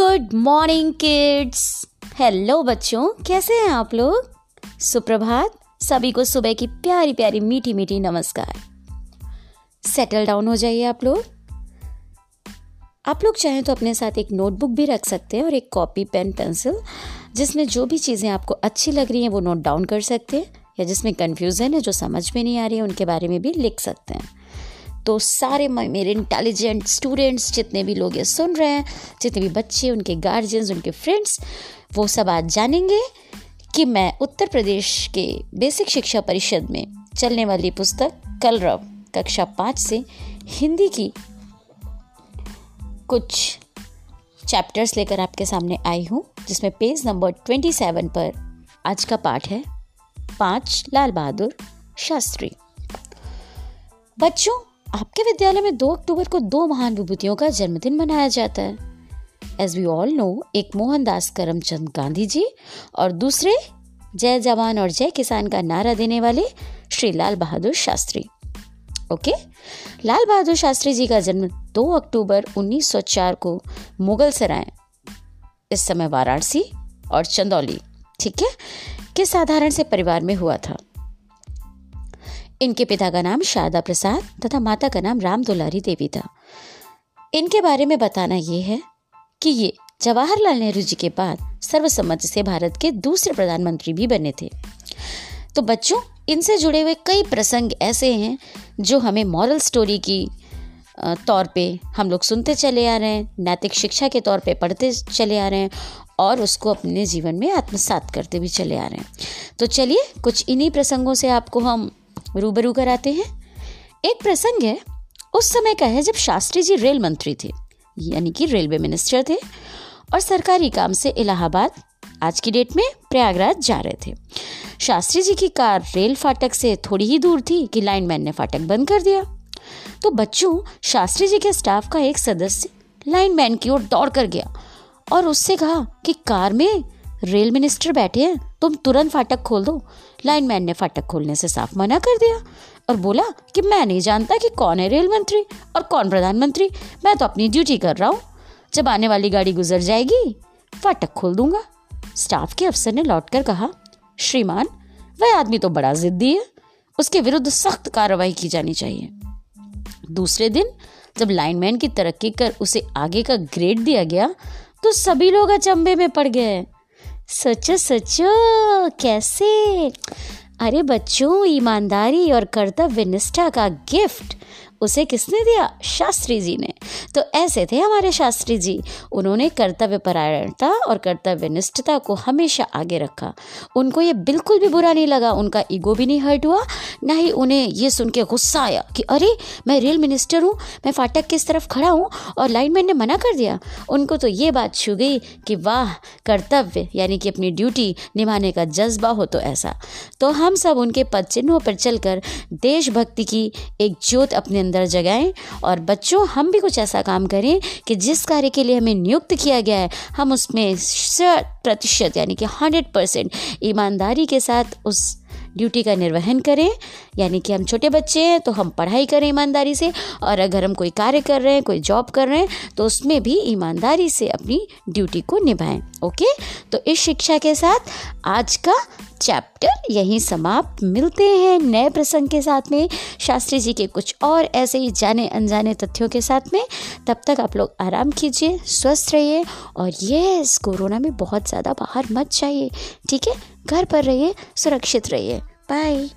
Good morning kids hello बच्चों. कैसे हैं आप लोग? सुप्रभात. सभी को सुबह की प्यारी प्यारी, मीठी मीठी नमस्कार. सेटल डाउन हो जाइए आप लोग. आप लोग चाहें तो अपने साथ एक नोटबुक भी रख सकते हैं और एक कॉपी पेन पेंसिल जिसमें जो भी चीज़ें आपको अच्छी लग रही हैं वो नोट डाउन कर सकते हैं या जिसमें कन्फ्यूज़न है जो समझ में नहीं आ रही है, उनके बारे में भी लिख सकते हैं. तो सारे मेरे इंटेलिजेंट स्टूडेंट्स जितने भी लोग ये सुन रहे हैं, जितने भी बच्चे, उनके गार्जियंस उनके फ्रेंड्स वो सब आज जानेंगे कि मैं उत्तर प्रदेश के बेसिक शिक्षा परिषद में चलने वाली पुस्तक कलरव, कक्षा पाँच से हिंदी की कुछ चैप्टर्स लेकर आपके सामने आई हूँ, जिसमें पेज नंबर ट्वेंटी सेवन पर आज का पाठ है, पाँच लाल बहादुर शास्त्री। बच्चों आपके विद्यालय में दो अक्टूबर को दो महान विभूतियों का जन्मदिन मनाया जाता है। एज वी ऑल नो एक मोहनदास करमचंद गांधी जी और दूसरे जय जवान और जय किसान का नारा देने वाले श्री लाल बहादुर शास्त्री। ओके लाल बहादुर शास्त्री जी का जन्म 2 अक्टूबर 1904 को मुगल सराय, इस समय वाराणसी और चंदौली, ठीक है? के साधारण से परिवार में हुआ था? इनके पिता का नाम शारदा प्रसाद तथा माता का नाम राम दुलारी देवी था। इनके बारे में बताना ये है कि ये जवाहरलाल नेहरू जी के बाद सर्वसम्मति से भारत के दूसरे प्रधानमंत्री भी बने थे। तो बच्चों, इनसे जुड़े हुए कई प्रसंग ऐसे हैं जो हमें मॉरल स्टोरी की तौर पे हम लोग सुनते चले आ रहे हैं, नैतिक शिक्षा के तौर पे पढ़ते चले आ रहे हैं और उसको अपने जीवन में आत्मसात करते भी चले आ रहे हैं। तो चलिए, कुछ इन्हीं प्रसंगों से आपको हम रूबरू कराते हैं। एक प्रसंग है, उस समय का है जब शास्त्री जी रेल मंत्री थे, यानी कि रेलवे मिनिस्टर थे, और सरकारी काम से इलाहाबाद, आज की डेट में प्रयागराज जा रहे थे। शास्त्री जी की कार रेल फाटक से थोड़ी ही दूर थी कि लाइनमैन ने फाटक बंद कर दिया। तो बच्चों, शास्त्री जी के स्टाफ का एक सदस्य लाइनमैन की ओर दौड़ कर गया और उससे कहा कि कार में रेल मिनिस्टर बैठे हैं। तुम तुरंत फाटक खोल दो। लाइनमैन ने फाटक खोलने से साफ़ मना कर दिया और बोला कि मैं नहीं जानता कि कौन है रेल मंत्री और कौन प्रधानमंत्री। मैं तो अपनी ड्यूटी कर रहा हूँ। जब आने वाली गाड़ी गुजर जाएगी, फाटक खोल दूँगा। स्टाफ के अफसर ने लौटकर कहा, श्रीमान, वह आदमी तो बड़ा जिद्दी है। उसके विरुद्ध सख्त कार्रवाई की जानी चाहिए। दूसरे दिन, जब लाइनमैन की तरक्की कर उसे आगे का ग्रेड दिया गया तो सभी लोग अचंभे में पड़ गए। सचो सोचो कैसे? अरे बच्चों ईमानदारी और कर्तव्य निष्ठा का गिफ्ट उसे किसने दिया? शास्त्री जी ने। तो ऐसे थे हमारे शास्त्री जी। उन्होंने कर्तव्य परायणता और कर्तव्य निष्ठता को हमेशा आगे रखा। उनको ये बिल्कुल भी बुरा नहीं लगा। उनका ईगो भी नहीं हर्ट हुआ। ना ही उन्हें ये सुन के गुस्सा आया कि, अरे, मैं रेल मिनिस्टर हूँ। मैं फाटक किस तरफ़ खड़ा हूँ और लाइनमैन ने मना कर दिया। उनको तो ये बात छू गई कि, वाह, कर्तव्य, यानी कि अपनी ड्यूटी निभाने का जज्बा हो तो ऐसा। तो हम सब उनके पद चिन्हों पर चलकर देशभक्ति की एक ज्योत अपने अंदर अंदर जगाएँ। और बच्चों, हम भी कुछ ऐसा काम करें कि जिस कार्य के लिए हमें नियुक्त किया गया है, हम उसमें शत प्रतिशत, यानी कि हंड्रेड परसेंट ईमानदारी के साथ उस ड्यूटी का निर्वहन करें। यानी कि हम छोटे बच्चे हैं तो हम पढ़ाई करें ईमानदारी से। और अगर हम कोई कार्य कर रहे हैं, कोई जॉब कर रहे हैं तो उसमें भी ईमानदारी से अपनी ड्यूटी को निभाएँ। ओके? तो इस शिक्षा के साथ आज का चैप्टर यहीं समाप्त। मिलते हैं नए प्रसंग के साथ में। शास्त्री जी के कुछ और ऐसे ही जाने अनजाने तथ्यों के साथ में। तब तक आप लोग आराम कीजिए, स्वस्थ रहिए और ये कोरोना में बहुत ज़्यादा बाहर मत जाइए। ठीक है? घर पर रहिए, सुरक्षित रहिए। बाय